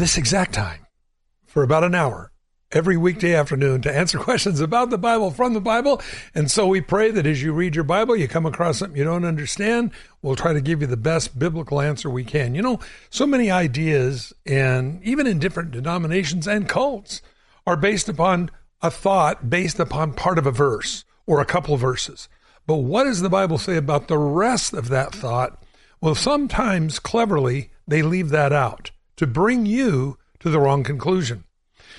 this exact time, for about an hour every weekday afternoon to answer questions about the Bible from the Bible. And so we pray that as you read your Bible, you come across something you don't understand. We'll try to give you the best biblical answer we can. You know, so many ideas, and even in different denominations and cults, are based upon a thought based upon part of a verse or a couple verses. But what does the Bible say about the rest of that thought? Well, sometimes cleverly they leave that out to bring you to the wrong conclusion.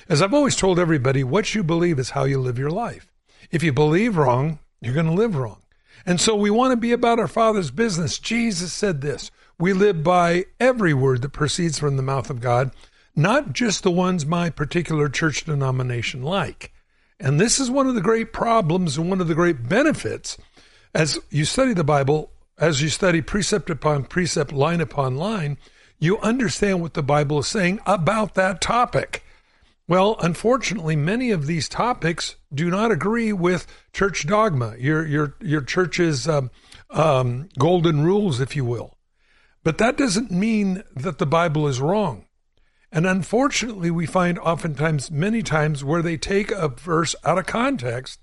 As I've always told everybody, what you believe is how you live your life. If you believe wrong, you're going to live wrong. And so we want to be about our Father's business. Jesus said this We live by every word that proceeds from the mouth of God, not just the ones my particular church denomination like. And this is one of the great problems and one of the great benefits as you study the Bible, as you study precept upon precept, line upon line, you understand what the Bible is saying about that topic. Well, unfortunately, many of these topics do not agree with church dogma, your your your church's um, um, golden rules, if you will. But that doesn't mean that the Bible is wrong. And unfortunately, we find oftentimes, many times, where they take a verse out of context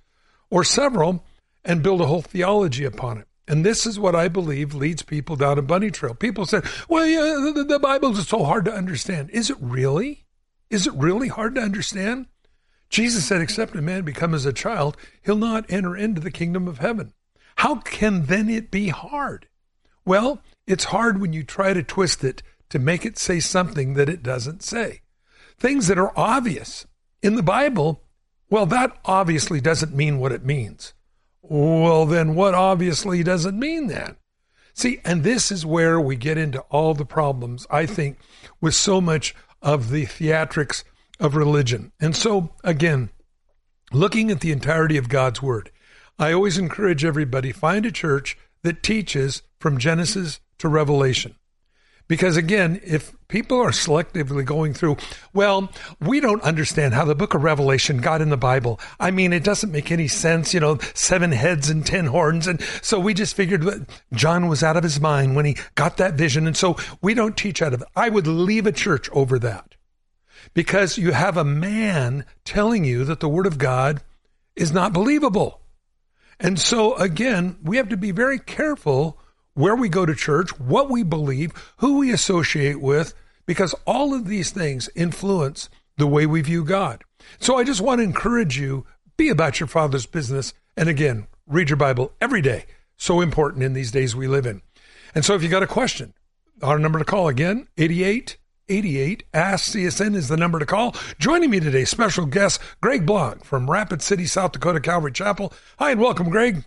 or several and build a whole theology upon it. And this is what I believe leads people down a bunny trail. People say, well, yeah, the, the Bible is so hard to understand. Is it really? Is it really hard to understand? Jesus said, except a man become as a child, he'll not enter into the kingdom of heaven. How can then it be hard? Well, it's hard when you try to twist it to make it say something that it doesn't say. Things that are obvious in the Bible, well, that obviously doesn't mean what it means. Well, then what obviously doesn't mean that? See, and this is where we get into all the problems, I think, with so much of the theatrics of religion. And so, again, looking at the entirety of God's Word, I always encourage everybody find a church that teaches from Genesis to Revelation. Because again, if people are selectively going through, well, we don't understand how the book of Revelation got in the Bible. I mean, it doesn't make any sense, you know, seven heads and ten horns. And so we just figured John was out of his mind when he got that vision. And so we don't teach out of it. I would leave a church over that because you have a man telling you that the word of God is not believable. And so again, we have to be very careful where we go to church, what we believe, who we associate with, because all of these things influence the way we view God. So I just want to encourage you be about your Father's business. And again, read your Bible every day. So important in these days we live in. And so if you got a question, our number to call again, 88 88 Ask CSN is the number to call. Joining me today, special guest Greg Blanc from Rapid City, South Dakota Calvary Chapel. Hi and welcome, Greg.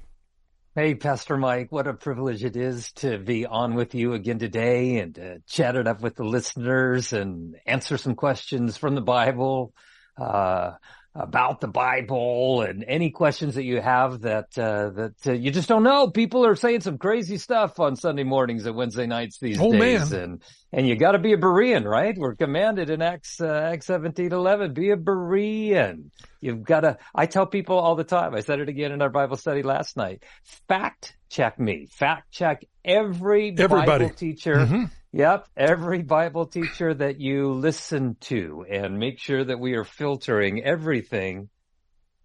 Hey, Pastor Mike, what a privilege it is to be on with you again today and to chat it up with the listeners and answer some questions from the Bible, uh, about the Bible and any questions that you have that, uh, that uh, you just don't know. People are saying some crazy stuff on Sunday mornings and Wednesday nights these oh, days. Man. And, and you got to be a Berean, right? We're commanded in Acts, uh, Acts 17, 11, be a Berean. You've got to, I tell people all the time, I said it again in our Bible study last night, fact check me, fact check every Everybody. Bible teacher. Mm-hmm. Yep. Every Bible teacher that you listen to and make sure that we are filtering everything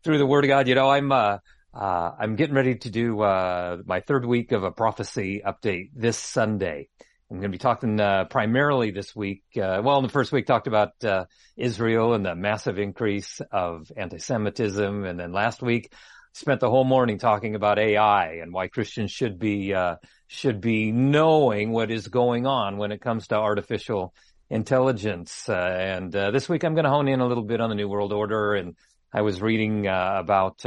through the word of God. You know, I'm, uh, uh, I'm getting ready to do, uh, my third week of a prophecy update this Sunday. I'm going to be talking uh, primarily this week. Uh, well, in the first week, talked about uh, Israel and the massive increase of anti-Semitism, and then last week spent the whole morning talking about AI and why Christians should be uh, should be knowing what is going on when it comes to artificial intelligence. Uh, and uh, this week, I'm going to hone in a little bit on the New World Order, and I was reading about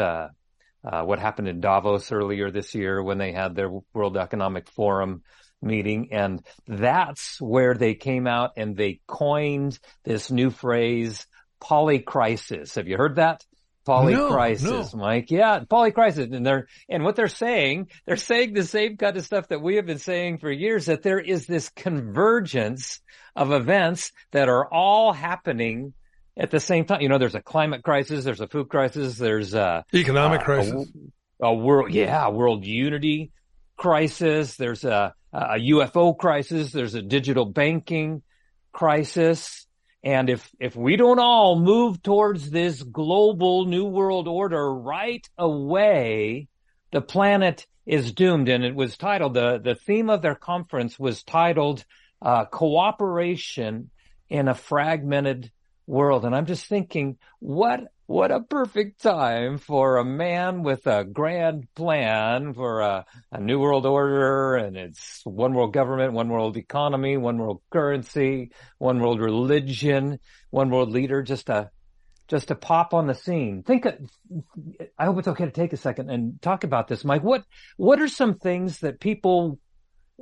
uh, what happened in Davos earlier this year when they had their World Economic Forum meeting. And that's where they came out and they coined this new phrase, polycrisis. Have you heard that? Polycrisis, no, no. Mike. Yeah, polycrisis. And they're, and what they're saying, they're saying the same kind of stuff that we have been saying for years, that there is this convergence of events that are all happening at the same time. You know, there's a climate crisis, there's a food crisis, there's a economic uh, crisis, a, a, world, yeah, world unity crisis. There's a, a UFO crisis. There's a digital banking crisis. And if, if we don't all move towards this global new world order right away, the planet is doomed. And it was titled, the, the theme of their conference was titled, uh, cooperation in a fragmented world. And I'm just thinking, what, what a perfect time for a man with a grand plan for a, a new world order and it's one world government, one world economy, one world currency, one world religion, one world leader, just to, just to pop on the scene. Think, I hope it's okay to take a second and talk about this, Mike. What, what are some things that people,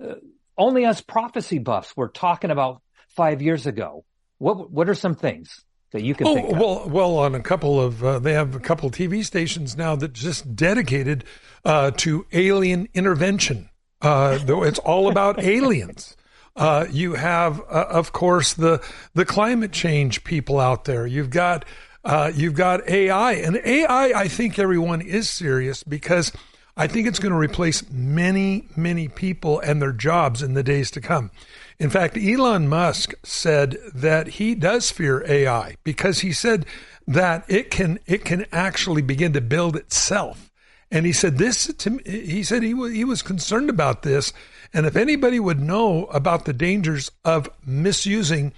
uh, only us prophecy buffs were talking about five years ago? What what are some things that you can? Oh well, well, on a couple of uh, they have a couple of TV stations now that just dedicated uh, to alien intervention. Uh, though it's all about aliens. Uh, you have, uh, of course, the the climate change people out there. You've got uh, you've got AI, and AI. I think everyone is serious because I think it's going to replace many, many people and their jobs in the days to come. In fact, Elon Musk said that he does fear AI because he said that it can it can actually begin to build itself. And he said this to he said he was he was concerned about this and if anybody would know about the dangers of misusing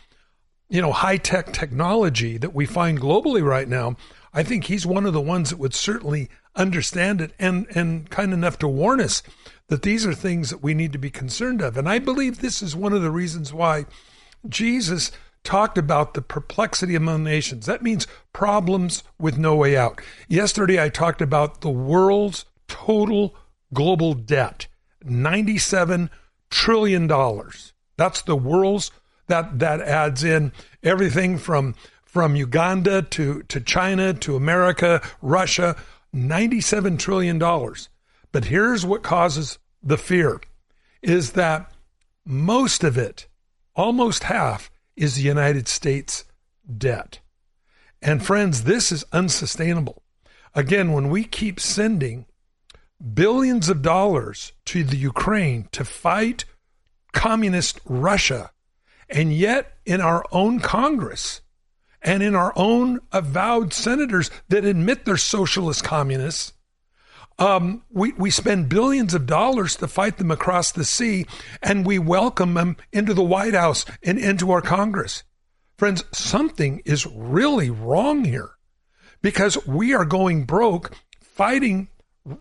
you know high-tech technology that we find globally right now, I think he's one of the ones that would certainly understand it and and kind enough to warn us that these are things that we need to be concerned of. And I believe this is one of the reasons why Jesus talked about the perplexity among nations. That means problems with no way out. Yesterday, I talked about the world's total global debt $97 trillion. That's the world's, that, that adds in everything from, from Uganda to, to China to America, Russia, $97 trillion. But here's what causes the fear is that most of it, almost half, is the United States debt. And friends, this is unsustainable. Again, when we keep sending billions of dollars to the Ukraine to fight communist Russia, and yet in our own Congress and in our own avowed senators that admit they're socialist communists, um, we, we spend billions of dollars to fight them across the sea, and we welcome them into the White House and into our Congress. Friends, something is really wrong here because we are going broke fighting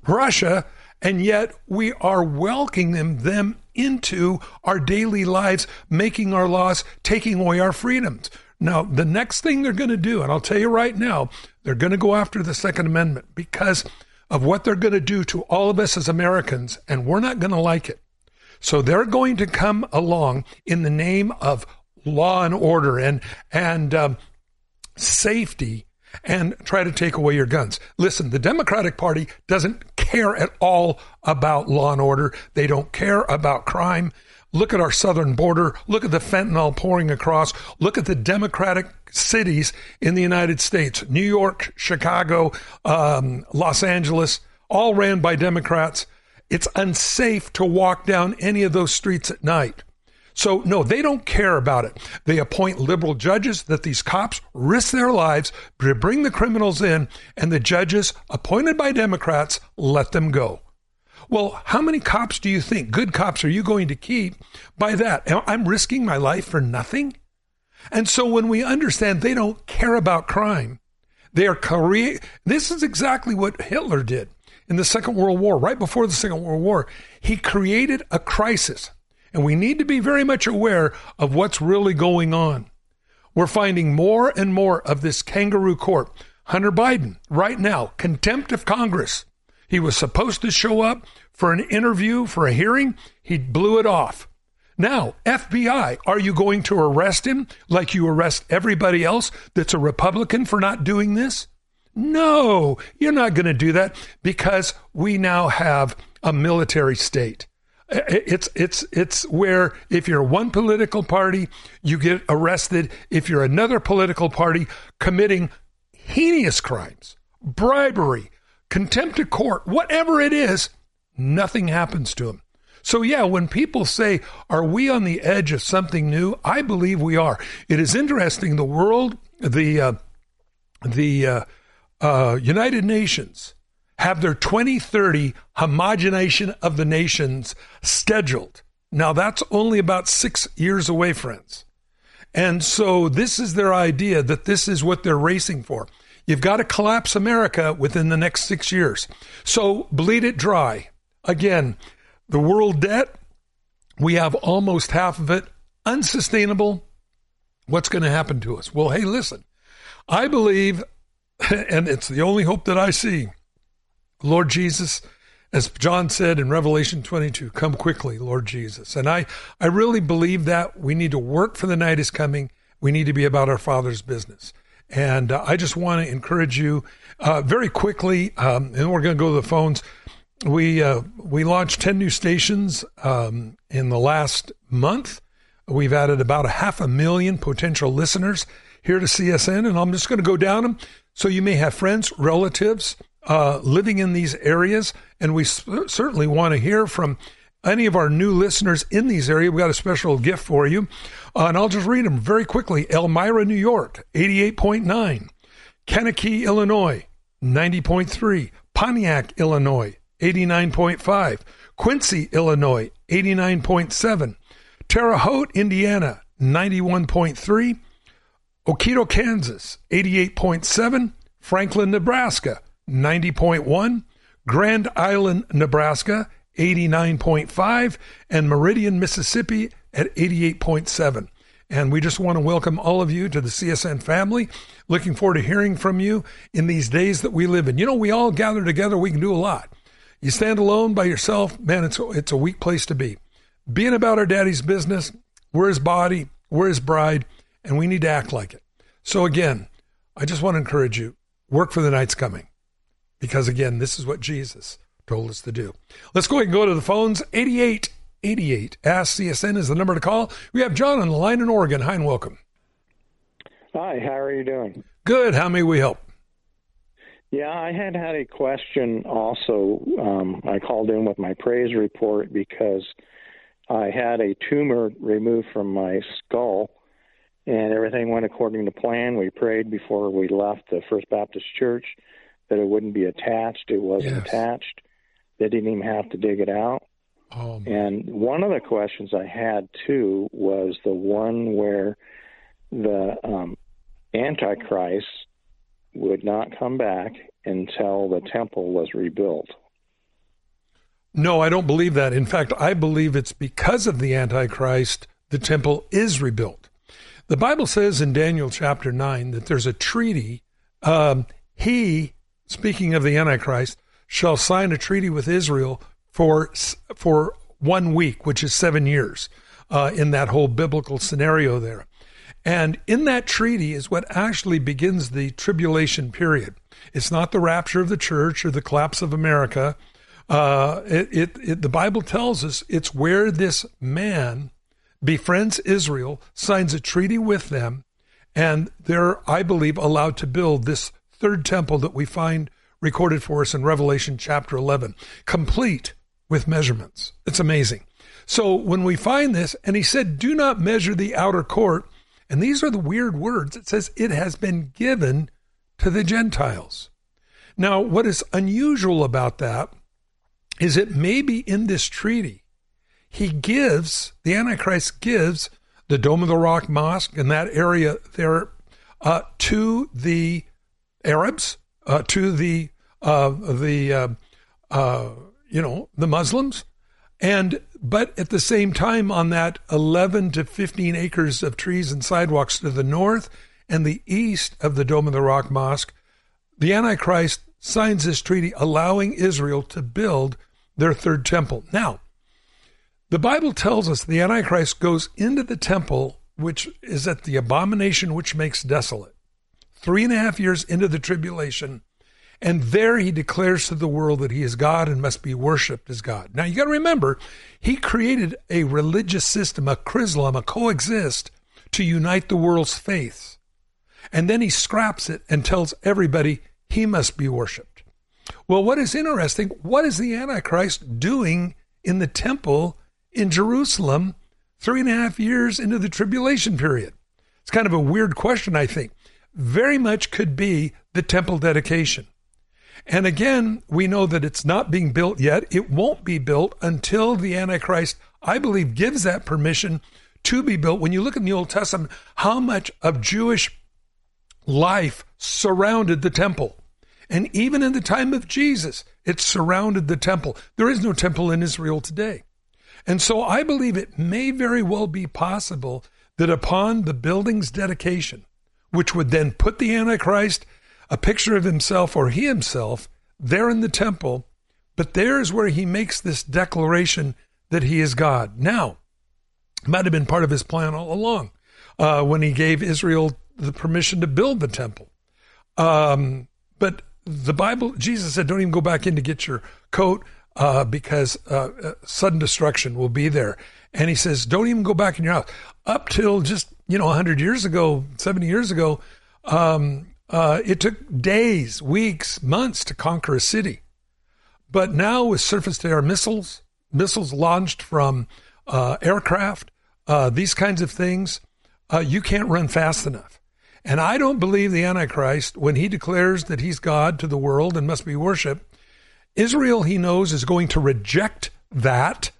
Russia, and yet we are welcoming them, them into our daily lives, making our laws, taking away our freedoms. Now, the next thing they're going to do, and I'll tell you right now, they're going to go after the Second Amendment because of what they're going to do to all of us as Americans, and we're not going to like it. So they're going to come along in the name of law and order and and um, safety and try to take away your guns. Listen, the Democratic Party doesn't care at all about law and order. They don't care about crime. Look at our southern border. Look at the fentanyl pouring across. Look at the Democratic cities in the United States New York, Chicago, um, Los Angeles, all ran by Democrats. It's unsafe to walk down any of those streets at night. So, no, they don't care about it. They appoint liberal judges that these cops risk their lives to bring the criminals in, and the judges appointed by Democrats let them go. Well, how many cops do you think, good cops, are you going to keep by that? I'm risking my life for nothing? And so when we understand they don't care about crime, they are create. This is exactly what Hitler did in the Second World War, right before the Second World War. He created a crisis. And we need to be very much aware of what's really going on. We're finding more and more of this kangaroo court. Hunter Biden, right now, contempt of Congress He was supposed to show up for an interview, for a hearing. He blew it off. Now, FBI, are you going to arrest him like you arrest everybody else that's a Republican for not doing this? No, you're not going to do that because we now have a military state. It's it's it's where if you're one political party, you get arrested. If you're another political party committing heinous crimes, bribery, contempt of court, whatever it is, nothing happens to them. So, yeah, when people say, Are we on the edge of something new? I believe we are. It is interesting. The world, the, uh, the uh, uh, United Nations have their 2030 homogenization of the nations scheduled. Now, that's only about six years away, friends. And so, this is their idea that this is what they're racing for. You've got to collapse America within the next six years. So, bleed it dry. Again, the world debt, we have almost half of it unsustainable. What's going to happen to us? Well, hey, listen, I believe, and it's the only hope that I see, Lord Jesus, as John said in Revelation 22, come quickly, Lord Jesus. And I, I really believe that we need to work for the night is coming. We need to be about our Father's business. And uh, I just want to encourage you uh, very quickly, um, and we're going to go to the phones we uh, we launched 10 new stations um, in the last month. We've added about a half a million potential listeners here to CSN, and I'm just going to go down them. So you may have friends, relatives uh, living in these areas, and we s- certainly want to hear from any of our new listeners in these areas. We've got a special gift for you, uh, and I'll just read them very quickly. Elmira, New York, 88.9. Kankakee, Illinois, 90.3. Pontiac, Illinois, 89.5. Quincy, Illinois, 89.7. Terre Haute, Indiana, 91.3. Okido, Kansas, 88.7. Franklin, Nebraska, 90.1. Grand Island, Nebraska, 89.5. And Meridian, Mississippi at 88.7. And we just want to welcome all of you to the CSN family. Looking forward to hearing from you in these days that we live in. You know, we all gather together, we can do a lot. You stand alone by yourself, man, it's a, it's a weak place to be. Being about our daddy's business, we're his body, we're his bride, and we need to act like it. So again, I just want to encourage you, work for the night's coming. Because again, this is what Jesus told us to do. Let's go ahead and go to the phones. 8888 Ask CSN is the number to call. We have John on the line in Oregon. Hi and welcome. Hi, how are you doing? Good. How may we help? Yeah, I had had a question also. Um, I called in with my praise report because I had a tumor removed from my skull and everything went according to plan. We prayed before we left the First Baptist Church that it wouldn't be attached. It wasn't Yes. attached. They didn't even have to dig it out. Oh, And one of the questions I had too was the one where the um, Antichrist would not come back until the temple was rebuilt. No, I don't believe that. In fact, I believe it's because of the Antichrist the temple is rebuilt. The Bible says in Daniel chapter 9 that there's a treaty. Um, he, speaking of the Antichrist, shall sign a treaty with Israel for, for one week, which is seven years, uh, in that whole biblical scenario there. And in that treaty is what actually begins the tribulation period. It's not the rapture of the church or the collapse of America. Uh, it, it, it, the Bible tells us it's where this man befriends Israel, signs a treaty with them, and they're, I believe, allowed to build this third temple that we find recorded for us in Revelation chapter 11, complete with measurements. It's amazing. So when we find this, and he said, Do not measure the outer court. And these are the weird words. It says, It has been given to the Gentiles. Now, what is unusual about that is it may be in this treaty, he gives, the Antichrist gives the Dome of the Rock Mosque and that area there uh, to the Arabs, uh, to the uh, the uh, uh, you know the Muslims, and but at the same time on that 11 to 15 acres of trees and sidewalks to the north and the east of the Dome of the Rock Mosque, the Antichrist signs this treaty allowing Israel to build their third temple. Now, the Bible tells us the Antichrist goes into the temple, which is at the abomination which makes desolate, three and a half years into the tribulation, and there he declares to the world that he is God and must be worshiped as God. Now you got to remember, he created a religious system, a chrislam, a coexist, to unite the world's faiths. And then he scraps it and tells everybody he must be worshiped. Well, what is interesting, what is the Antichrist doing in the temple in Jerusalem three and a half years into the tribulation period? It's kind of a weird question, I think. Very much could be the temple dedication. And again, we know that it's not being built yet. It won't be built until the Antichrist, I believe, gives that permission to be built. When you look in the Old Testament, how much of Jewish life surrounded the temple. And even in the time of Jesus, it surrounded the temple. There is no temple in Israel today. And so I believe it may very well be possible that upon the building's dedication, which would then put the Antichrist, a picture of himself or he himself, there in the temple, but there's where he makes this declaration that he is God. Now, might have been part of his plan all along uh, when he gave Israel the permission to build the temple. Um, but the Bible, Jesus said, don't even go back in to get your coat uh, because uh, uh sudden destruction will be there. And he says, don't even go back in your house. Up till just, you know, 100 years ago, 70 years ago, um, uh, it took days, weeks, months to conquer a city. But now with surface to air missiles, missiles launched from uh, aircraft, these kinds of things, you can't run fast enough. And I don't believe the Antichrist, when he declares that he's God to the world and must be worshiped, Israel, he knows, is going to reject that.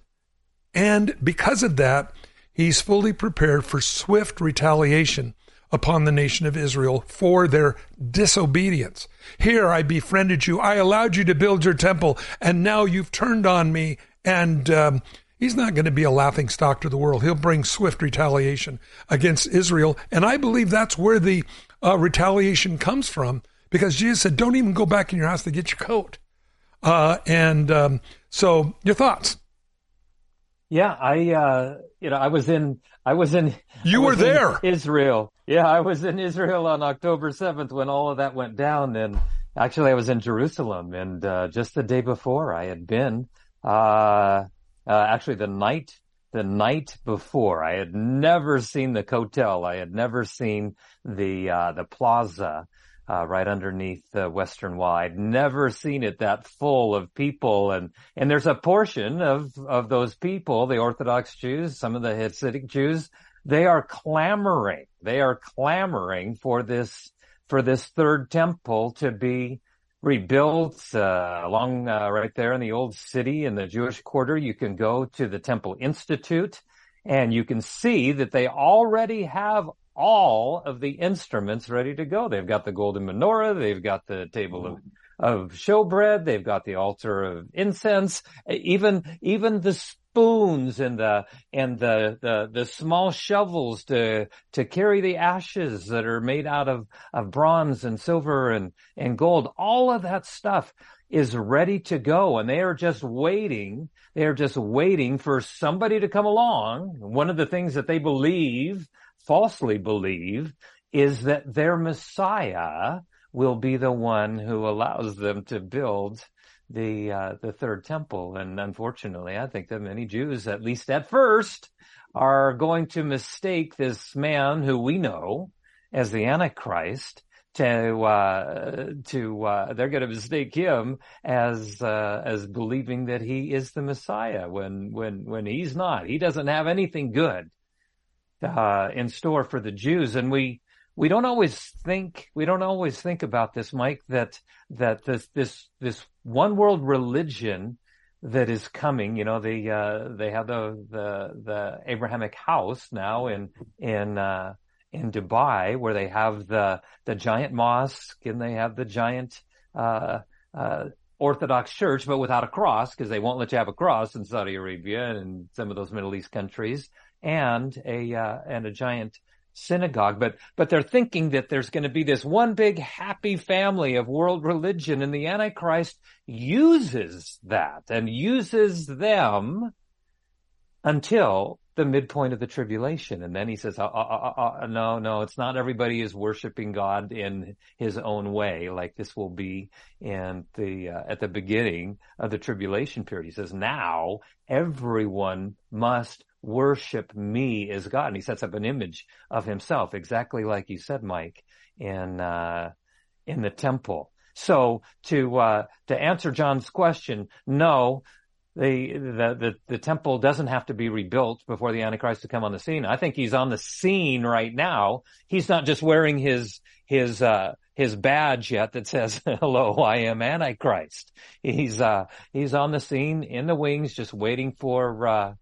And because of that, he's fully prepared for swift retaliation upon the nation of Israel for their disobedience. Here I befriended you. I allowed you to build your temple, and now you've turned on me and um, He's not going to be a laughing stock to the world. He'll bring swift retaliation against Israel. And I believe that's where the uh, retaliation comes from because Jesus said, don't even go back in your house to get your coat. Uh, and um, so, your thoughts? Yeah, I, uh, you know, I was in, I was in, you was were there, Israel. Yeah, I was in Israel on October 7th when all of that went down. And actually, I was in Jerusalem. And uh, just the day before, I had been uh, uh, actually the night the night before. I had never seen the hotel, I had never seen the uh, the plaza uh, right underneath the Western. I'd never seen it that full of people, and and there's a portion of of those people, the Orthodox Jews, some of the Hasidic Jews, they are clamoring. They are clamoring for this for this third temple to be rebuilt uh, along uh, right there in the old city in the Jewish quarter. You can go to the Temple Institute and you can see that they already have all of the instruments ready to go. They've got the golden menorah. They've got the table of of showbread. They've got the altar of incense. Even even the spoons and the and the, the the small shovels to to carry the ashes that are made out of of bronze and silver and and gold all of that stuff is ready to go and they are just waiting they are just waiting for somebody to come along one of the things that they believe falsely believe is that their messiah will be the one who allows them to build the uh, the third temple. And unfortunately, I think that many Jews, at least at first, are going to mistake this man who we know as the Antichrist to uh, to uh, they're going to mistake him as uh, as believing that he is the Messiah when when when he's not. He doesn't have anything good uh, in store for the Jews, and we we don't always think we don't always think about this, Mike. That that this this this one world religion that is coming. You know, they uh, they have the the the Abrahamic house now in in uh, in Dubai, where they have the the giant mosque and they have the giant uh, uh, Orthodox church, but without a cross because they won't let you have a cross in Saudi Arabia and some of those Middle East countries, and a uh, and a giant synagogue, but, but they're thinking that there's going to be this one big happy family of world religion and the Antichrist uses that and uses them until the midpoint of the tribulation. And then he says, uh, uh, uh, no, no, it's not everybody is worshiping God in his own way, like this will be in the, at the beginning of the tribulation period. He says, now everyone must worship me as God. And he sets up an image of himself, exactly like you said, Mike, in, uh, in the temple. So to, uh, to answer John's question, no, the, the, the, the temple doesn't have to be rebuilt before the Antichrist to come on the scene. I think he's on the scene right now. He's not just wearing his, his, uh, his badge yet that says, hello, I am Antichrist. He's, uh, he's on the scene in the wings, just waiting for, uh,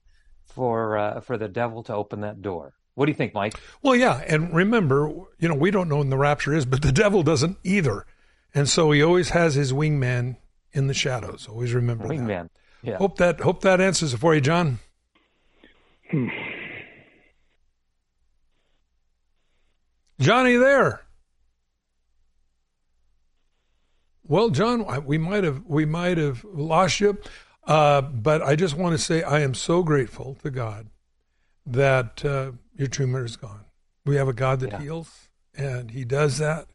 for uh, for the devil to open that door. What do you think, Mike? Well, yeah, and remember, you know, we don't know when the rapture is, but the devil doesn't either, and so he always has his wingman in the shadows. Always remember wingman. That. Yeah. Hope that hope that answers it for you, John. Johnny, there. Well, John, we might have we might have lost you. Uh, but I just want to say I am so grateful to God that uh, your tumor is gone. We have a God that yeah. heals, and He does that.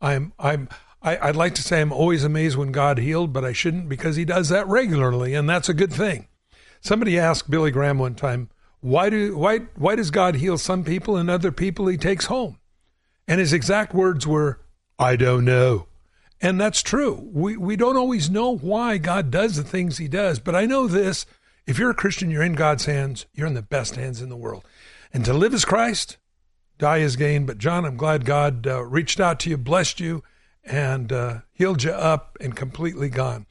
I'm I'm I, I'd like to say I'm always amazed when God healed, but I shouldn't because He does that regularly, and that's a good thing. Somebody asked Billy Graham one time, why do why why does God heal some people and other people He takes home? And his exact words were, I don't know. And that's true. We, we don't always know why God does the things he does, but I know this. If you're a Christian, you're in God's hands. You're in the best hands in the world. And to live as Christ, die as gain. But John, I'm glad God uh, reached out to you, blessed you, and uh, healed you up and completely gone.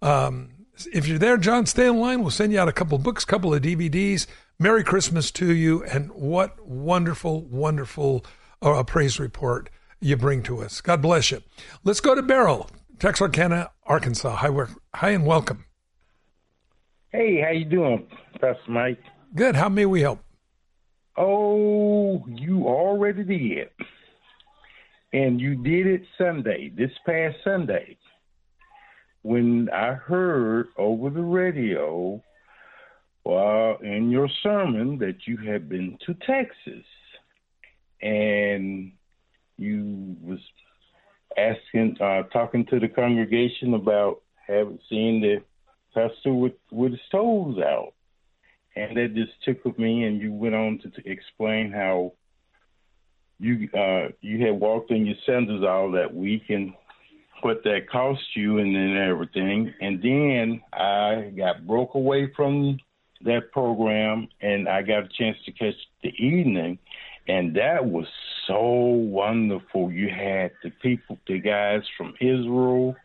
Um, if you're there, John, stay in line. We'll send you out a couple books, a couple of DVDs. Merry Christmas to you, and what wonderful, wonderful uh, praise report you bring to us. God bless you. Let's go to Beryl, Texarkana, Arkansas. Hi, hi and welcome. Hey, how you doing, Pastor Mike? Good. How may we help? Oh, you already did. And you did it Sunday, this past Sunday, when I heard over the radio while in your sermon that you had been to Texas. And you was asking, uh, talking to the congregation about having seen the pastor with with his toes out, and that just tickled me. And you went on to, to explain how you uh, you had walked in your sandals all that week and what that cost you and then everything. And then I got broke away from that program and I got a chance to catch the evening and that was so wonderful. You had the people, the guys from Israel,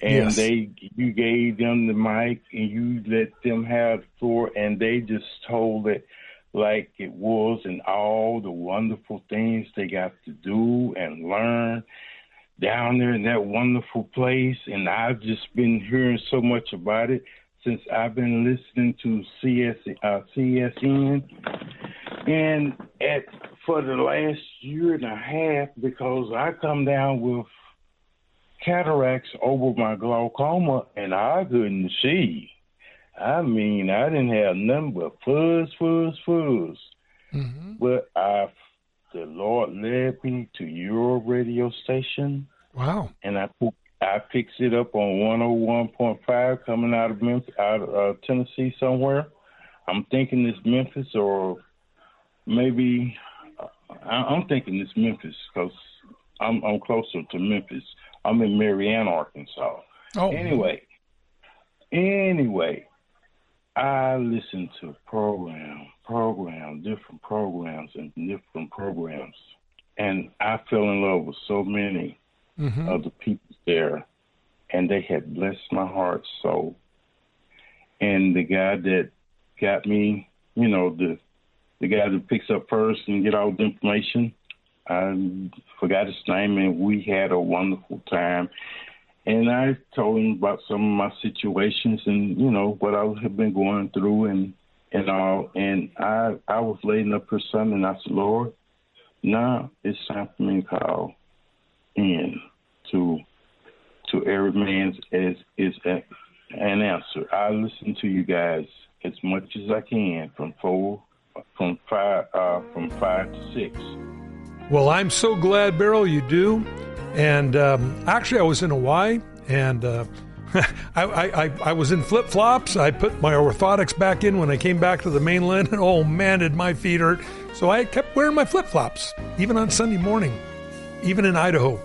and yes. they you gave them the mic and you let them have the floor, and they just told it like it was, and all the wonderful things they got to do and learn down there in that wonderful place. And I've just been hearing so much about it since I've been listening to CS uh, CSN, and at for the last year and a half because I come down with cataracts over my glaucoma and I couldn't see. I mean, I didn't have nothing but fuzz, fuzz, fuzz. Mm-hmm. But I, the Lord led me to your radio station. Wow! And I I picked it up on 101.5 coming out of Memphis, out of uh, Tennessee somewhere. I'm thinking it's Memphis or maybe I, am thinking it's Memphis because I'm I'm closer to Memphis. I'm in Marianna, Arkansas. Oh. Anyway, anyway, I listen to program, program, different programs and different programs, and I fell in love with so many mm-hmm. of the people there, and they had blessed my heart so. And the guy that got me, you know, the the guy that picks up first and get all the information. I forgot his name, and we had a wonderful time. And I told him about some of my situations and you know what I have been going through and and all. And I I was laying up for something. And I said, Lord, now it's time for me to call in to to every man's as is an answer. I listen to you guys as much as I can from four from five uh, from five to six. Well, I'm so glad, Beryl, you do. And um, actually, I was in Hawaii and. Uh, I, I, I was in flip flops. I put my orthotics back in when I came back to the mainland, and oh man, did my feet hurt. So I kept wearing my flip flops, even on Sunday morning, even in Idaho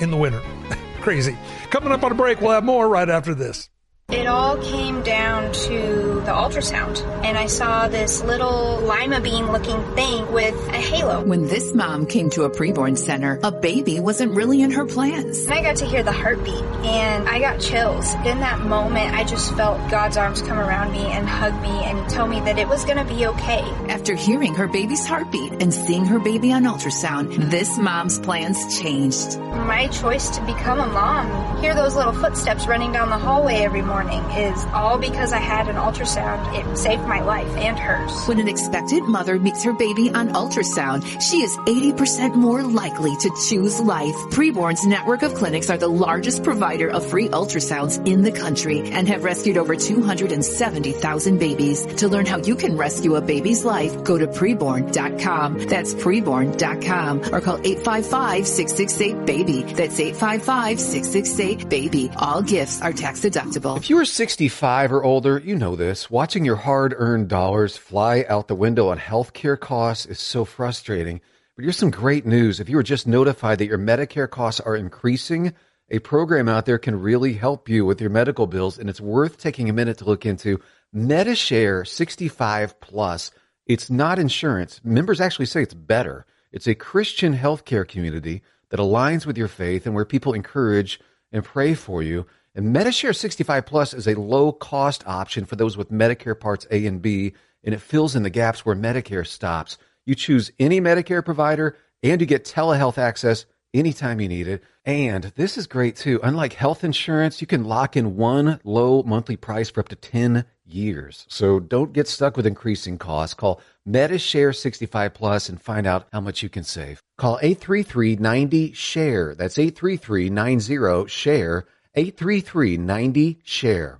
in the winter. Crazy. Coming up on a break, we'll have more right after this. It all came down to the ultrasound, and I saw this little lima bean looking thing with a halo. When this mom came to a preborn center, a baby wasn't really in her plans. And I got to hear the heartbeat, and I got chills. In that moment, I just felt God's arms come around me and hug me and tell me that it was going to be okay. After hearing her baby's heartbeat and seeing her baby on ultrasound, this mom's plans changed. My choice to become a mom, hear those little footsteps running down the hallway every morning morning is all because I had an ultrasound. It saved my life and hers. When an expectant mother meets her baby on ultrasound, she is 80% more likely to choose life. Preborn's network of clinics are the largest provider of free ultrasounds in the country and have rescued over 270,000 babies. To learn how you can rescue a baby's life, go to preborn.com. That's preborn.com or call 855-668-BABY. That's 855-668-BABY. All gifts are tax deductible. If you are 65 or older, you know this. Watching your hard earned dollars fly out the window on healthcare costs is so frustrating. But here's some great news. If you were just notified that your Medicare costs are increasing, a program out there can really help you with your medical bills, and it's worth taking a minute to look into. Medi-Share 65 Plus. It's not insurance. Members actually say it's better. It's a Christian healthcare community that aligns with your faith and where people encourage and pray for you. And Medi-Share 65 Plus is a low cost option for those with Medicare Parts A and B, and it fills in the gaps where Medicare stops. You choose any Medicare provider and you get telehealth access anytime you need it. And this is great too. Unlike health insurance, you can lock in one low monthly price for up to 10 years. So don't get stuck with increasing costs. Call Medi-Share 65 Plus and find out how much you can save. Call 833-90-SHARE. That's 833-90-SHARE 833 90 share.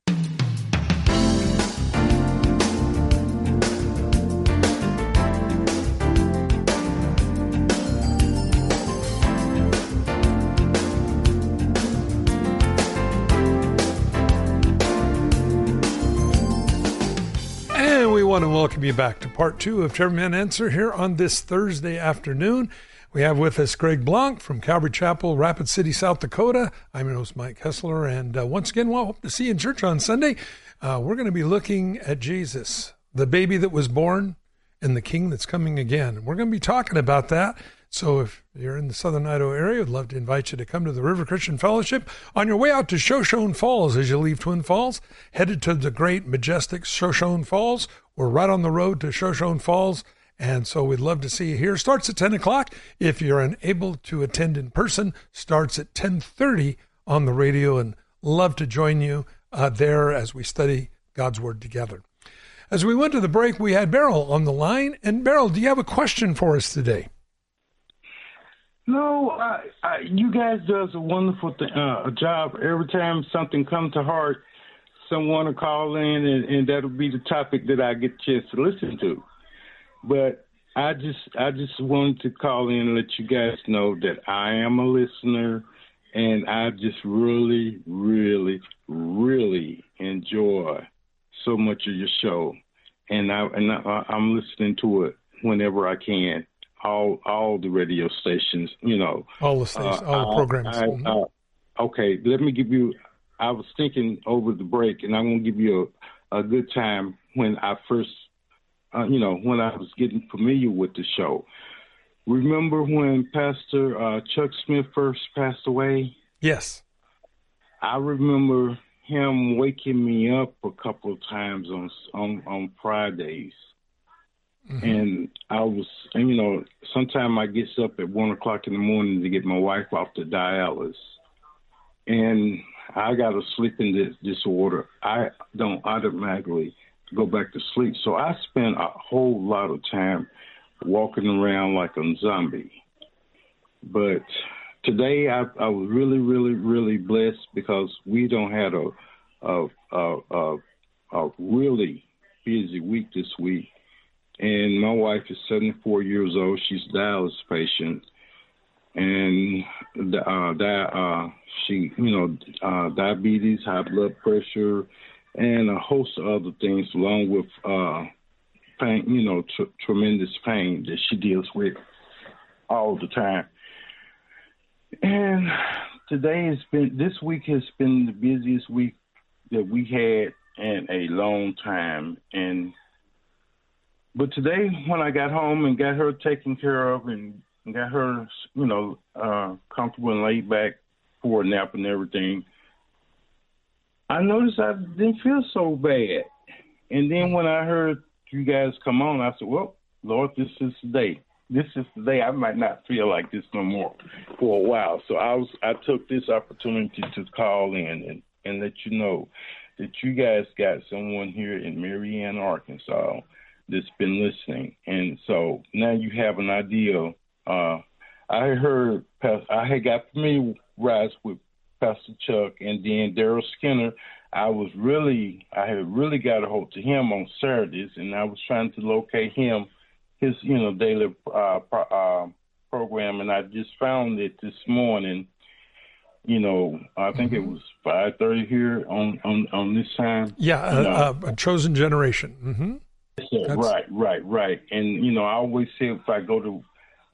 And we want to welcome you back to part two of Every Man Answer here on this Thursday afternoon. We have with us Greg Blanc from Calvary Chapel, Rapid City, South Dakota. I'm your host, Mike Kessler. And uh, once again, well, hope to see you in church on Sunday. Uh, we're going to be looking at Jesus, the baby that was born and the king that's coming again. We're going to be talking about that. So if you're in the southern Idaho area, I'd love to invite you to come to the River Christian Fellowship. On your way out to Shoshone Falls as you leave Twin Falls, headed to the great, majestic Shoshone Falls. We're right on the road to Shoshone Falls and so we'd love to see you here. Starts at 10 o'clock. If you're unable to attend in person, starts at 1030 on the radio and love to join you uh, there as we study God's Word together. As we went to the break, we had Beryl on the line. And Beryl, do you have a question for us today? No, I, I, you guys does a wonderful th- uh, job. Every time something comes to heart, someone will call in, and, and that'll be the topic that I get a chance to listen to. But I just I just wanted to call in and let you guys know that I am a listener and I just really, really, really enjoy so much of your show. And I and I, I'm listening to it whenever I can. All all the radio stations, you know. All the stations, uh, all the programs. I, mm-hmm. uh, okay, let me give you. I was thinking over the break, and I'm going to give you a, a good time when I first uh, you know, when I was getting familiar with the show. Remember when Pastor uh, Chuck Smith first passed away? Yes. I remember him waking me up a couple of times on on, on Fridays. Mm-hmm. And I was, and, you know, sometimes I get up at one o'clock in the morning to get my wife off the dialysis, and I got a sleeping disorder. I don't automatically go back to sleep. So I spent a whole lot of time walking around like a zombie. but today I, I was really, really, really blessed because we don't have a a, a, a, a really busy week this week. And my wife is 74 years old. She's dialysis patient, and uh, that uh, she, you know, uh, diabetes, high blood pressure, and a host of other things, along with uh, pain, you know, tr- tremendous pain that she deals with all the time. And today has been, this week has been the busiest week that we had in a long time. And, but today, when I got home and got her taken care of and got her, you know, uh, comfortable and laid back for a nap and everything, I noticed I didn't feel so bad. And then when I heard you guys come on, I said, well, Lord, this is the day. This is the day I might not feel like this no more for a while. So I was I took this opportunity to call in and, and let you know that you guys got someone here in Marianna, Arkansas that's been listening. And so now you have an idea. Uh, I heard I had got familiarized with Pastor Chuck and then Daryl Skinner. I was really, I had really got a hold to him on Saturdays, and I was trying to locate him, his, you know, daily uh, uh, program, and I just found it this morning. You know, I think mm-hmm. it was five thirty here on on on this time. Yeah, uh, a chosen generation. Mm-hmm. right, right, right. And you know, I always say if I go to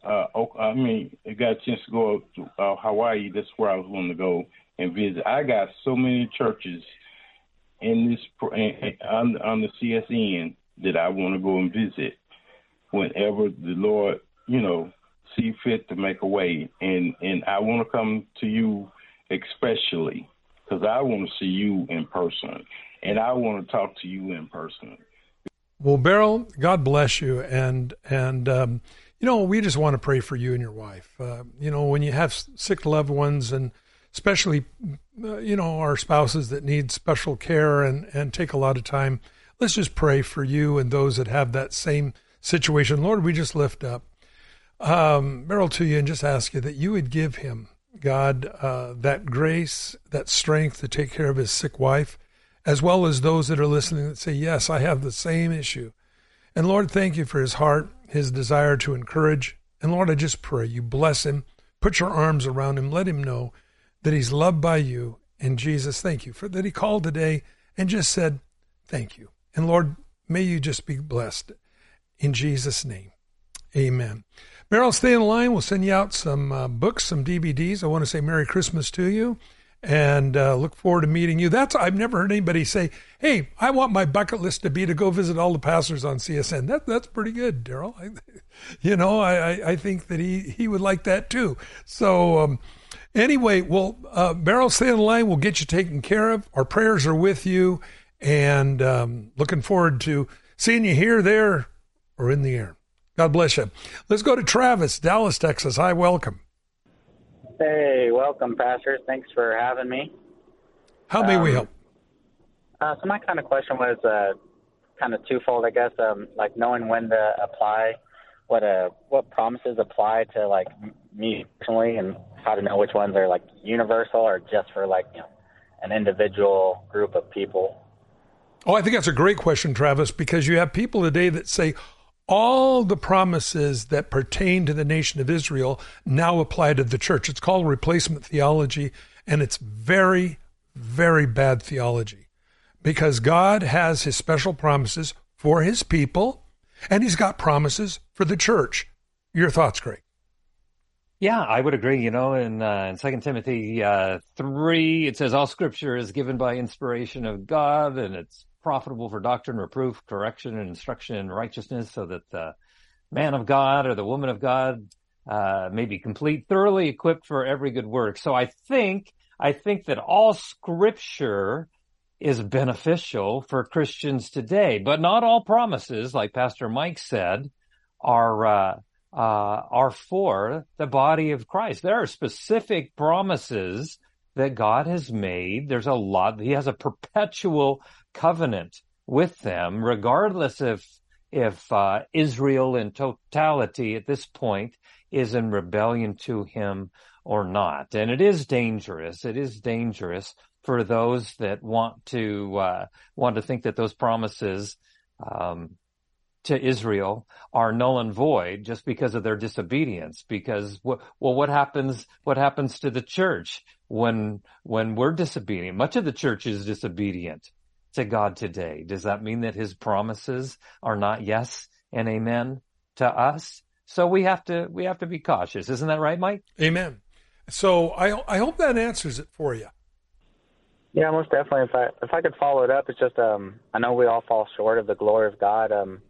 uh, I mean, I got a chance to go to uh, Hawaii. That's where I was wanting to go and visit. I got so many churches in this on, on the CSN that I want to go and visit whenever the Lord, you know, see fit to make a way. And and I want to come to you especially because I want to see you in person and I want to talk to you in person. Well, Beryl, God bless you, and and um, you know, we just want to pray for you and your wife. Uh, you know, when you have sick loved ones and especially, uh, you know, our spouses that need special care and, and take a lot of time, let's just pray for you and those that have that same situation. Lord, we just lift up um, Beryl to you and just ask you that you would give him, God, uh, that grace, that strength to take care of his sick wife, as well as those that are listening that say, Yes, I have the same issue. And Lord, thank you for his heart his desire to encourage. And Lord, I just pray you bless him, put your arms around him, let him know that he's loved by you. And Jesus, thank you for that he called today and just said, thank you. And Lord, may you just be blessed in Jesus' name. Amen. Beryl, stay in line. We'll send you out some uh, books, some DVDs. I want to say Merry Christmas to you and uh, look forward to meeting you. That's I've never heard anybody say, "Hey, I want my bucket list to be to go visit all the pastors on CSN." That that's pretty good, Daryl. You know, I, I think that he he would like that too. So um, anyway, well, uh, Beryl, stay in line. We'll get you taken care of. Our prayers are with you, and um, looking forward to seeing you here, there, or in the air. God bless you. Let's go to Travis, Dallas, Texas. Hi, welcome. Hey, welcome, Pastor. Thanks for having me. How may um, we help? Uh, so my kind of question was uh, kind of twofold, I guess. Um, like knowing when to apply, what uh, what promises apply to like me personally, and how to know which ones are like universal or just for like you know an individual group of people. Oh, I think that's a great question, Travis, because you have people today that say, all the promises that pertain to the nation of Israel now apply to the church. It's called replacement theology, and it's very, very bad theology because God has his special promises for his people, and he's got promises for the church. Your thoughts, Greg? Yeah, I would agree. You know, in uh, in Second Timothy uh, three, it says all Scripture is given by inspiration of God, and it's profitable for doctrine, reproof, correction, and instruction in righteousness, so that the man of God or the woman of God uh, may be complete, thoroughly equipped for every good work. So I think I think that all Scripture is beneficial for Christians today, but not all promises, like Pastor Mike said, are uh, uh, are for the body of Christ. There are specific promises that God has made. There's a lot. He has a perpetual covenant with them, regardless if if uh, Israel in totality at this point is in rebellion to him or not. And it is dangerous. It is dangerous for those that want to uh, want to think that those promises um, to Israel are null and void just because of their disobedience. Because well, what happens? What happens to the church when when we're disobedient? Much of the church is disobedient to God today. Does that mean that His promises are not yes and amen to us? So we have to we have to be cautious. Isn't that right, Mike? Amen. So I I hope that answers it for you. Yeah, most definitely. If I if I could follow it up, it's just um I know we all fall short of the glory of God. Um,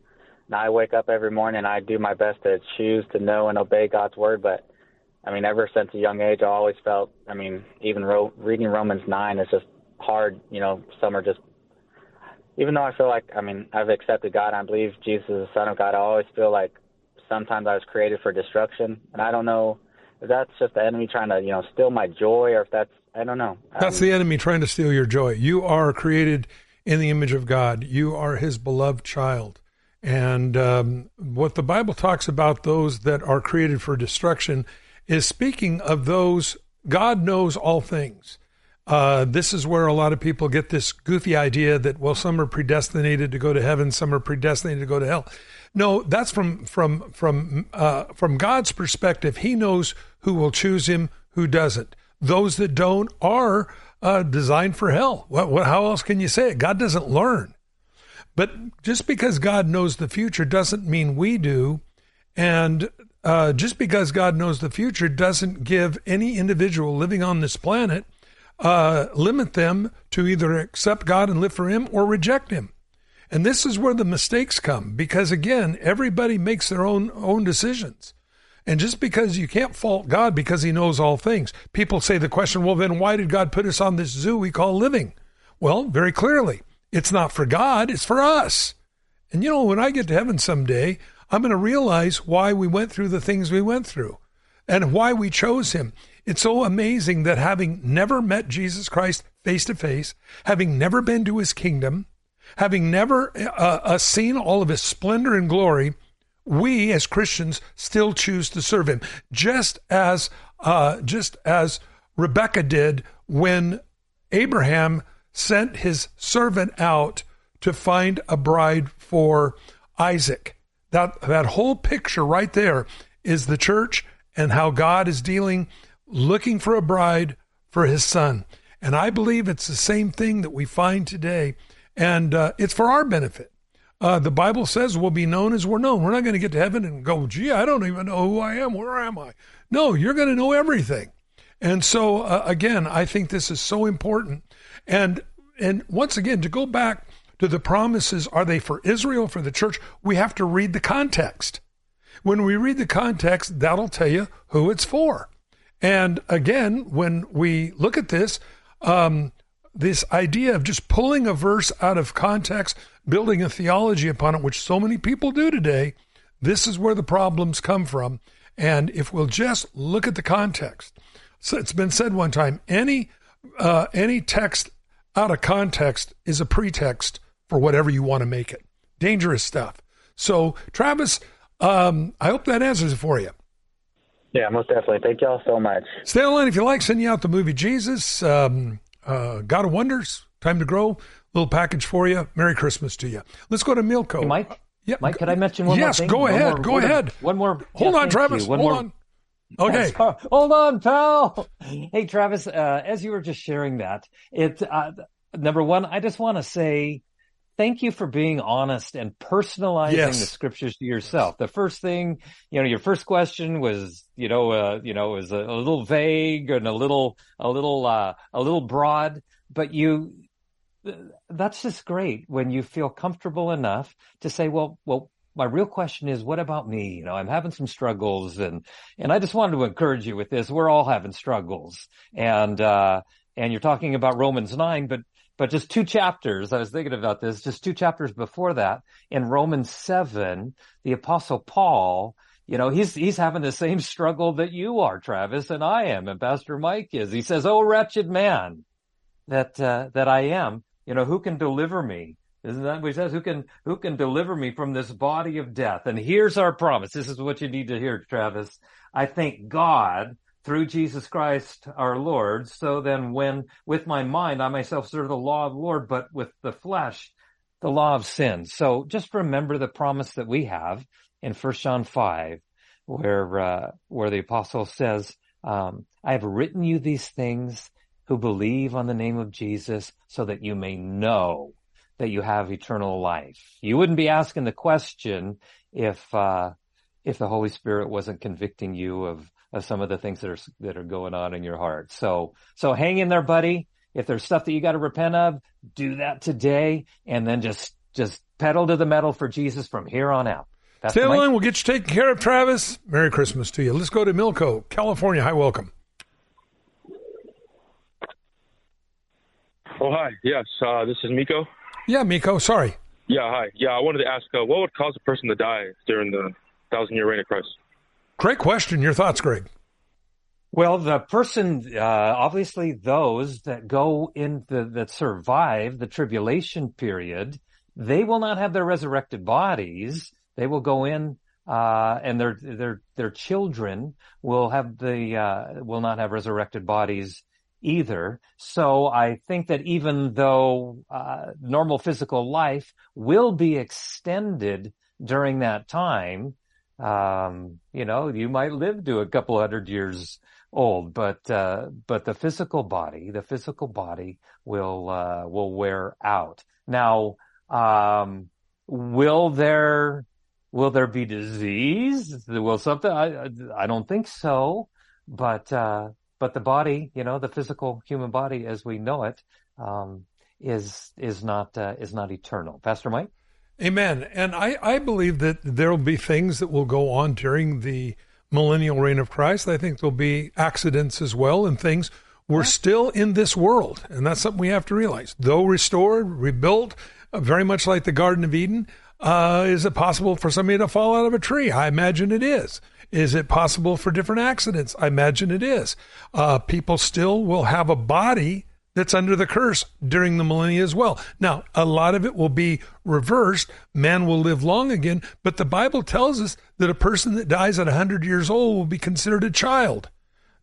and I wake up every morning and I do my best to choose to know and obey God's word. But I mean, ever since a young age, I always felt. I mean, even ro- reading Romans nine is just hard. You know, some are just. Even though I feel like I mean I've accepted God, I believe Jesus is the Son of God. I always feel like sometimes I was created for destruction, and I don't know if that's just the enemy trying to you know steal my joy, or if that's I don't know. That's um, the enemy trying to steal your joy. You are created in the image of God. You are His beloved child. And um, what the Bible talks about those that are created for destruction is speaking of those God knows all things. Uh, this is where a lot of people get this goofy idea that well, some are predestinated to go to heaven, some are predestinated to go to hell. No, that's from from from uh, from God's perspective. He knows who will choose Him, who doesn't. Those that don't are uh, designed for hell. What, what, how else can you say it? God doesn't learn. But just because God knows the future doesn't mean we do. And uh, just because God knows the future doesn't give any individual living on this planet uh, limit them to either accept God and live for Him or reject Him. And this is where the mistakes come because again, everybody makes their own own decisions. And just because you can't fault God because he knows all things, people say the question, well, then why did God put us on this zoo we call living? Well, very clearly, it's not for God, it's for us. And you know, when I get to heaven someday, I'm going to realize why we went through the things we went through and why we chose him. It's so amazing that having never met Jesus Christ face to face, having never been to his kingdom, having never uh, uh, seen all of his splendor and glory, we as Christians still choose to serve him, just as uh, just as Rebecca did when Abraham sent his servant out to find a bride for Isaac. That that whole picture right there is the church and how God is dealing, looking for a bride for his son. And I believe it's the same thing that we find today, and uh, it's for our benefit. Uh, the Bible says we'll be known as we're known. We're not going to get to heaven and go, gee, I don't even know who I am. Where am I? No, you're going to know everything. And so, uh, again, I think this is so important. And and once again, to go back to the promises, are they for Israel, for the church? We have to read the context. When we read the context, that'll tell you who it's for. And again, when we look at this, um, this idea of just pulling a verse out of context building a theology upon it, which so many people do today, this is where the problems come from. And if we'll just look at the context, so it's been said one time, any uh, any text out of context is a pretext for whatever you want to make it. Dangerous stuff. So, Travis, um, I hope that answers it for you. Yeah, most definitely. Thank y'all so much. Stay online if you like. Send you out the movie Jesus, um, uh, God of Wonders, Time to Grow little package for you. Merry Christmas to you. Let's go to Milko. Hey, Mike. Yeah, Mike, could I mention one yes, more thing? go ahead. More, go ahead. One more. Hold yeah, on, Travis. One hold more. on. Okay. Yes, hold on, pal. Hey, Travis. Uh, as you were just sharing that, it uh, number one, I just want to say thank you for being honest and personalizing Yes. the scriptures to yourself. The first thing, you know, your first question was, you know, uh, you know, was a, a little vague and a little, a little, uh, a little broad, but you, that's just great when you feel comfortable enough to say, well, well, my real question is, what about me? You know, I'm having some struggles and, and I just wanted to encourage you with this. We're all having struggles and, uh, and you're talking about Romans 9, but, but just two chapters, I was thinking about this, just two chapters before that in Romans 7, the apostle Paul, you know, he's, he's having the same struggle that you are, Travis, and I am, and Pastor Mike is. He says, Oh, wretched man that, uh, that I am, you know, who can deliver me Isn't that what he says? Who can who can deliver me from this body of death? And here's our promise. This is what you need to hear, Travis. I thank God through Jesus Christ our Lord. So then when with my mind I myself serve the law of the Lord, but with the flesh, the law of sin. So just remember the promise that we have in First John 5, where, uh, where the apostle says, um, I have written you these things who believe on the name of Jesus so that you may know that you have eternal life. You wouldn't be asking the question if, uh, if the Holy Spirit wasn't convicting you of, of some of the things that are, that are going on in your heart. So, so hang in there, buddy. If there's stuff that you got to repent of, do that today and then just, just pedal to the metal for Jesus from here on out. That's Stay line. We'll get you taken care of, Travis. Merry Christmas to you. Let's go to Milko, California. Hi, welcome. Oh, hi. Yes, uh, this is Miko. Yeah, Miko. Sorry. Yeah, hi. Yeah, I wanted to ask uh, what would cause a person to die during the thousand year reign of Christ? Great question. Your thoughts, Greg? Well, the person, uh, obviously those that go in the, that survive the tribulation period, they will not have their resurrected bodies. They will go in, uh, and their, their, their children will have the, uh, will not have resurrected bodies either. So I think that even though, uh, normal physical life will be extended during that time, um, you know, you might live to a couple hundred years old, but uh, but the physical body, the physical body will uh, will wear out. Now, um, will there will there be disease? Will something? I I don't think so, but uh, but the body, you know, the physical human body as we know it, um, is is not uh, is not eternal. Pastor Mike. Amen. And I, I believe that there will be things that will go on during the millennial reign of Christ. I think there'll be accidents as well and things. We're still in this world, and that's something we have to realize. Though restored, rebuilt, uh, very much like the Garden of Eden, uh, is it possible for somebody to fall out of a tree? I imagine it is. Is it possible for different accidents? I imagine it is. Uh, people still will have a body that's under the curse during the millennia as well. Now, a lot of it will be reversed. Man will live long again, but the Bible tells us that a person that dies at 100 years old will be considered a child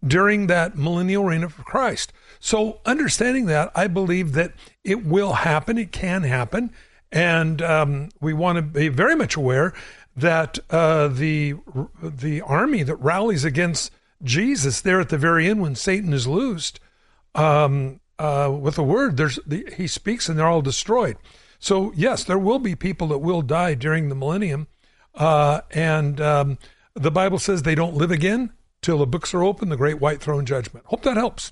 during that millennial reign of Christ. So, understanding that, I believe that it will happen, it can happen, and um, we want to be very much aware that uh, the the army that rallies against Jesus there at the very end when Satan is loosed um, uh, with a word. There's the, he speaks and they're all destroyed. So yes, there will be people that will die during the millennium, uh, and um, the Bible says they don't live again till the books are open, the great white throne judgment. Hope that helps.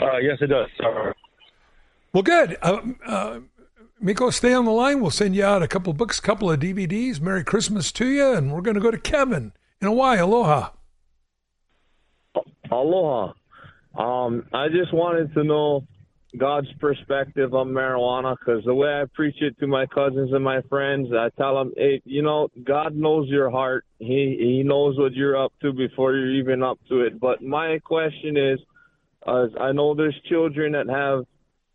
Uh, yes, it does. Well, good. Uh, uh, Miko, stay on the line. We'll send you out a couple of books, a couple of DVDs. Merry Christmas to you, and we're going to go to Kevin in Hawaii. Aloha. Aloha. Um, I just wanted to know God's perspective on marijuana because the way I preach it to my cousins and my friends, I tell them, hey, you know, God knows your heart. He He knows what you're up to before you're even up to it. But my question is, uh, I know there's children that have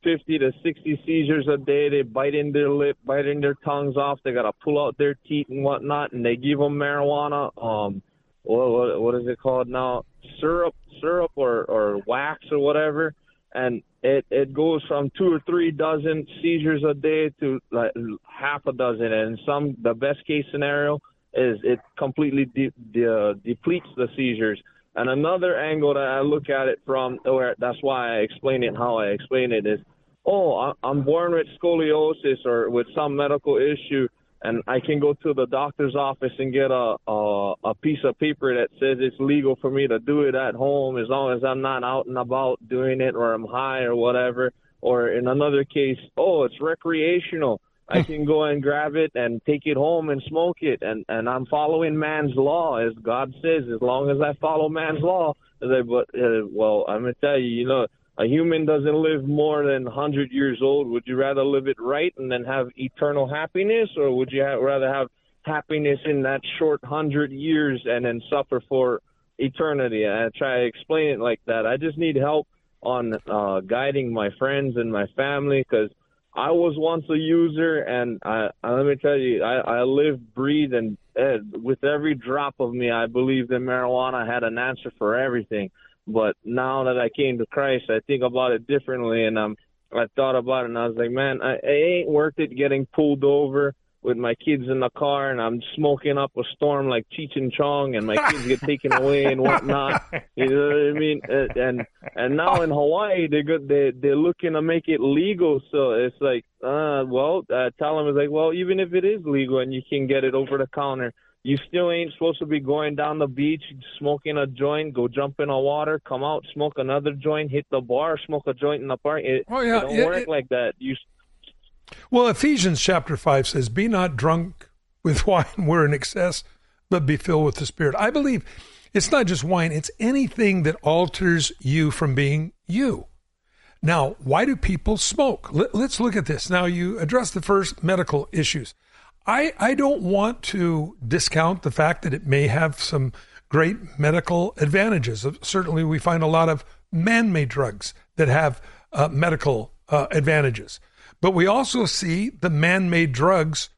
50 to 60 seizures a day. They bite in their lip, biting their tongues off. They got to pull out their teeth and whatnot, and they give them marijuana. Um, what, what what is it called now? Syrup, syrup, or or wax or whatever, and it it goes from two or three dozen seizures a day to like half a dozen, and some the best case scenario is it completely de- de- depletes the seizures. And another angle that I look at it from, where that's why I explain it how I explain it is, oh, I'm born with scoliosis or with some medical issue and I can go to the doctor's office and get a, a a piece of paper that says it's legal for me to do it at home as long as I'm not out and about doing it or I'm high or whatever. Or in another case, oh, it's recreational. I can go and grab it and take it home and smoke it, and and I'm following man's law as God says. As long as I follow man's law, They, but uh, well, I'm gonna tell you, you know, a human doesn't live more than 100 years old. Would you rather live it right and then have eternal happiness, or would you have, rather have happiness in that short 100 years and then suffer for eternity? I try to explain it like that. I just need help on uh, guiding my friends and my family because I was once a user, and I, I let me tell you, I, I live, breathe, and uh, with every drop of me, I believe that marijuana had an answer for everything. But now that I came to Christ, I think about it differently, and um, I thought about it, and I was like, man, I, it ain't worth it getting pulled over with my kids in the car and I'm smoking up a storm like Cheech and Chong and my kids get taken away and whatnot. You know what I mean? And and now in Hawaii they go they they're looking to make it legal. So it's like, uh, well, uh, tell them is like, well, even if it is legal and you can get it over the counter, you still ain't supposed to be going down the beach, smoking a joint, go jump in the water, come out, smoke another joint, hit the bar, smoke a joint in the park. It, oh, yeah, it don't yeah, work it, like that. You well, Ephesians chapter 5 says, Be not drunk with wine where in excess, but be filled with the Spirit. I believe it's not just wine, it's anything that alters you from being you. Now, why do people smoke? Let, us look at this. Now, you address the first medical issues. I, I don't want to discount the fact that it may have some great medical advantages. Certainly, we find a lot of man made drugs that have uh, medical uh, advantages. But we also see the man made drugs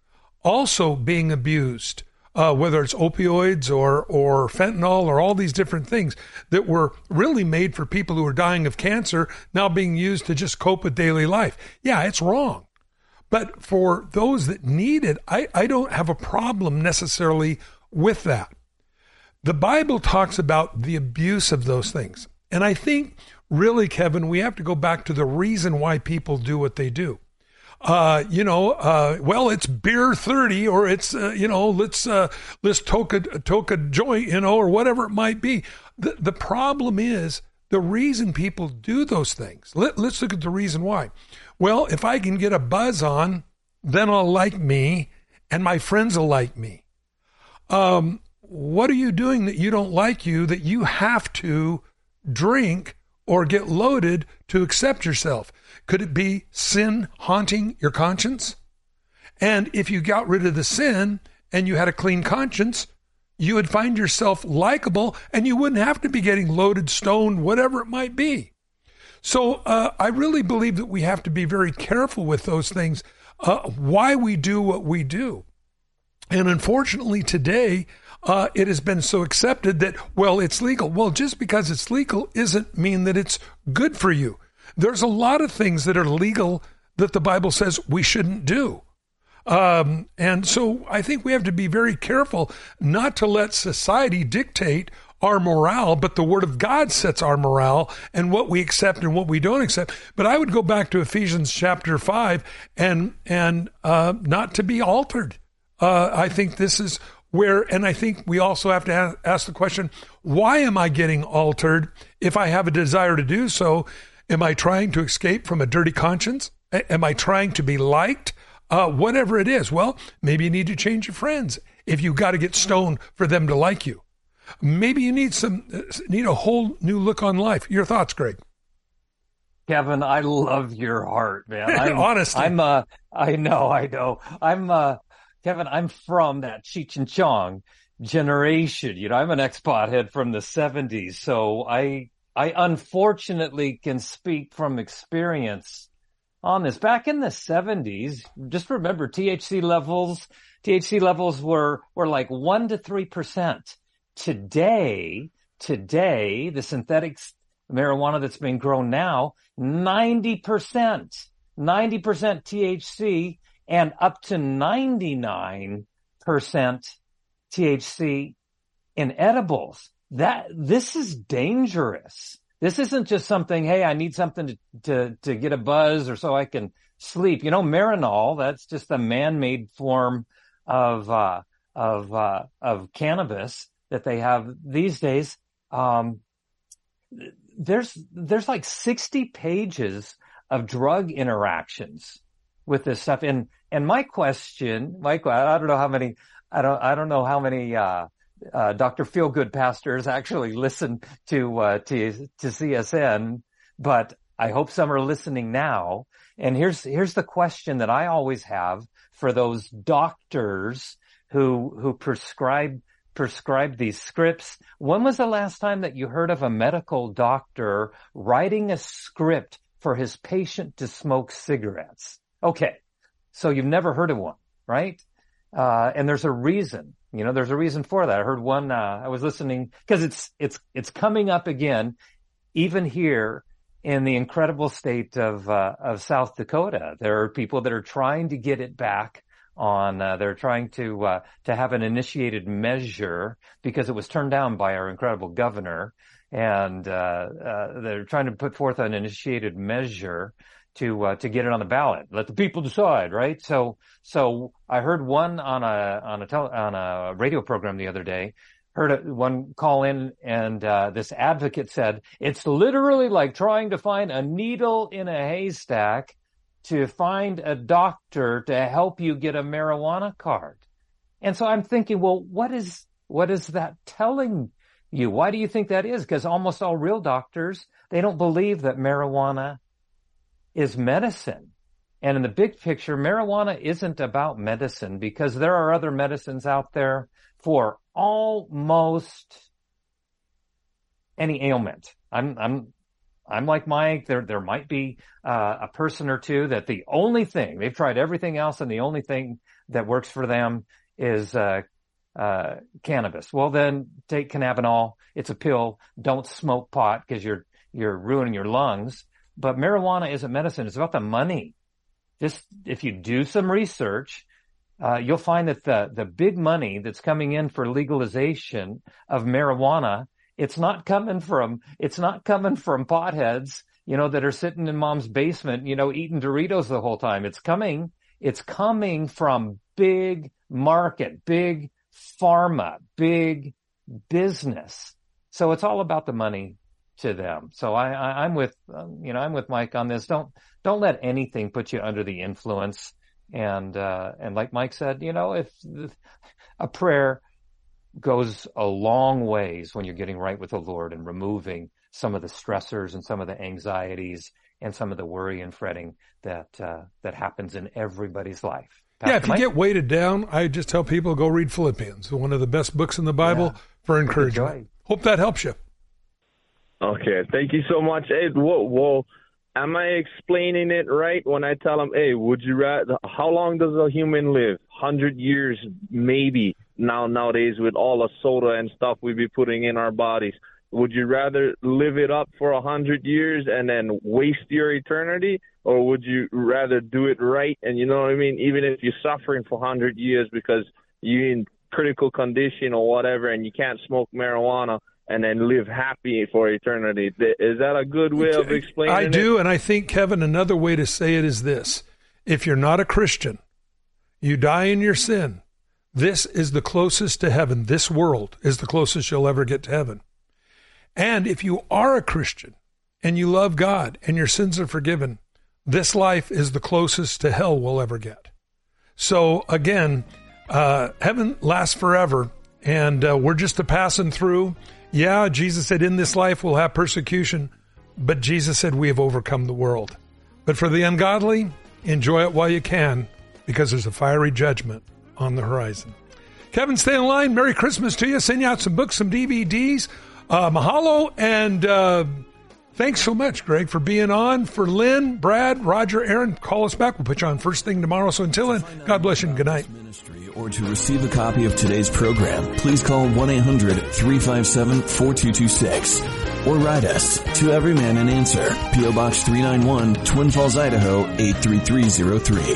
also being abused, uh, whether it's opioids or, or fentanyl or all these different things that were really made for people who are dying of cancer now being used to just cope with daily life. Yeah, it's wrong. But for those that need it, I, I don't have a problem necessarily with that. The Bible talks about the abuse of those things. And I think really, Kevin, we have to go back to the reason why people do what they do uh, you know, uh, well, it's beer thirty, or it's uh, you know, let's uh, let's toke a toke a joint, you know, or whatever it might be. The the problem is the reason people do those things. Let, let's look at the reason why. Well, if I can get a buzz on, then I'll like me, and my friends will like me. Um, what are you doing that you don't like you that you have to drink or get loaded to accept yourself? Could it be sin haunting your conscience? And if you got rid of the sin and you had a clean conscience, you would find yourself likable and you wouldn't have to be getting loaded, stoned, whatever it might be. So uh, I really believe that we have to be very careful with those things, uh, why we do what we do. And unfortunately, today, uh, it has been so accepted that, well, it's legal. Well, just because it's legal isn't mean that it's good for you. There's a lot of things that are legal that the Bible says we shouldn't do. Um, and so I think we have to be very careful not to let society dictate our morale, but the Word of God sets our morale and what we accept and what we don't accept. But I would go back to Ephesians chapter five and and uh, not to be altered. Uh, I think this is where, and I think we also have to ask the question: Why am I getting altered if I have a desire to do so? Am I trying to escape from a dirty conscience? Am I trying to be liked? Uh, whatever it is. Well, maybe you need to change your friends if you got to get stoned for them to like you. Maybe you need some uh, need a whole new look on life. Your thoughts, Greg? Kevin, I love your heart, man. I'm, Honestly, I'm uh, I know, I know. I'm uh, Kevin. I'm from that Cheech and Chong generation. You know, I'm an ex-pot head from the '70s, so I I unfortunately can speak from experience on this. Back in the 70s, just remember THC levels, THC levels were, were like one to 3%. Today, today, the synthetic marijuana that's being grown now, 90%, 90% THC and up to 99% THC in edibles that this is dangerous. This isn't just something, hey, I need something to, to, to get a buzz or so I can sleep. You know, Marinol, that's just a man-made form of, uh, of, uh, of cannabis that they have these days. Um, there's, there's like 60 pages of drug interactions with this stuff. And, and my question, Michael, I don't know how many, I don't, I don't know how many, uh, uh, Dr. Feelgood pastors actually listen to, uh, to, to CSN, but I hope some are listening now. And here's, here's the question that I always have for those doctors who, who prescribe prescribe these scripts. When was the last time that you heard of a medical doctor writing a script for his patient to smoke cigarettes? Okay. So you've never heard of one, right? Uh, and there's a reason, you know, there's a reason for that. I heard one, uh, I was listening because it's, it's, it's coming up again, even here in the incredible state of, uh, of South Dakota. There are people that are trying to get it back on, uh, they're trying to, uh, to have an initiated measure because it was turned down by our incredible governor. And, uh, they're trying to put forth an initiated measure to uh, to get it on the ballot. Let the people decide, right? So so I heard one on a on a tele, on a radio program the other day. Heard one call in, and uh, this advocate said it's literally like trying to find a needle in a haystack to find a doctor to help you get a marijuana card. And so I'm thinking, well, what is what is that telling you? Why do you think that is? Because almost all real doctors they don't believe that marijuana is medicine. And in the big picture, marijuana isn't about medicine because there are other medicines out there for almost any ailment. I'm, I'm, I'm like Mike. There, there might be uh, a person or two that the only thing they've tried everything else, and the only thing that works for them is uh, uh, cannabis. Well, then take cannabinol. It's a pill. Don't smoke pot because you're you're ruining your lungs. But marijuana isn't medicine. It's about the money. Just if you do some research, uh, you'll find that the, the big money that's coming in for legalization of marijuana, it's not coming from, it's not coming from potheads, you know, that are sitting in mom's basement, you know, eating Doritos the whole time. It's coming, it's coming from big market, big pharma, big business. So it's all about the money to them. So I, I am with um, you know I'm with Mike on this. Don't don't let anything put you under the influence. And uh, and like Mike said, you know if a prayer goes a long ways when you're getting right with the Lord and removing some of the stressors and some of the anxieties and some of the worry and fretting that uh, that happens in everybody's life. Pastor yeah, if you Mike? get weighted down, I just tell people go read Philippians, one of the best books in the Bible yeah. for encouragement. Hope that helps you. Okay, thank you so much. Hey, whoa, whoa. Am I explaining it right when I tell them, hey, would you rather, how long does a human live? 100 years, maybe, now nowadays with all the soda and stuff we be putting in our bodies. Would you rather live it up for a 100 years and then waste your eternity? Or would you rather do it right? And you know what I mean? Even if you're suffering for 100 years because you're in critical condition or whatever and you can't smoke marijuana, and then live happy for eternity. Is that a good way of explaining I it? do, and I think, Kevin, another way to say it is this. If you're not a Christian, you die in your sin. This is the closest to heaven. This world is the closest you'll ever get to heaven. And if you are a Christian and you love God and your sins are forgiven, this life is the closest to hell we'll ever get. So again, uh, heaven lasts forever, and uh, we're just a passing through. Yeah, Jesus said, in this life we'll have persecution, but Jesus said, we have overcome the world. But for the ungodly, enjoy it while you can, because there's a fiery judgment on the horizon. Kevin, stay in line. Merry Christmas to you. Send you out some books, some DVDs. Uh, mahalo, and uh, thanks so much, Greg, for being on. For Lynn, Brad, Roger, Aaron, call us back. We'll put you on first thing tomorrow. So until then, God bless you and good night or to receive a copy of today's program, please call 1-800-357-4226 or write us to Every Man an Answer, P.O. Box 391, Twin Falls, Idaho 83303.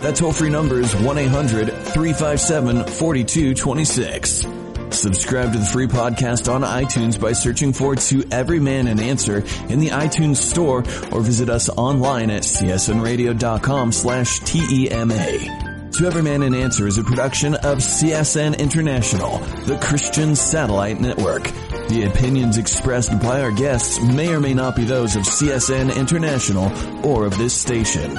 That toll-free number is 1-800-357-4226. Subscribe to the free podcast on iTunes by searching for To Every Man an Answer in the iTunes store or visit us online at csnradio.com slash TEMA. To Every Man an Answer is a production of CSN International, the Christian Satellite Network. The opinions expressed by our guests may or may not be those of CSN International or of this station.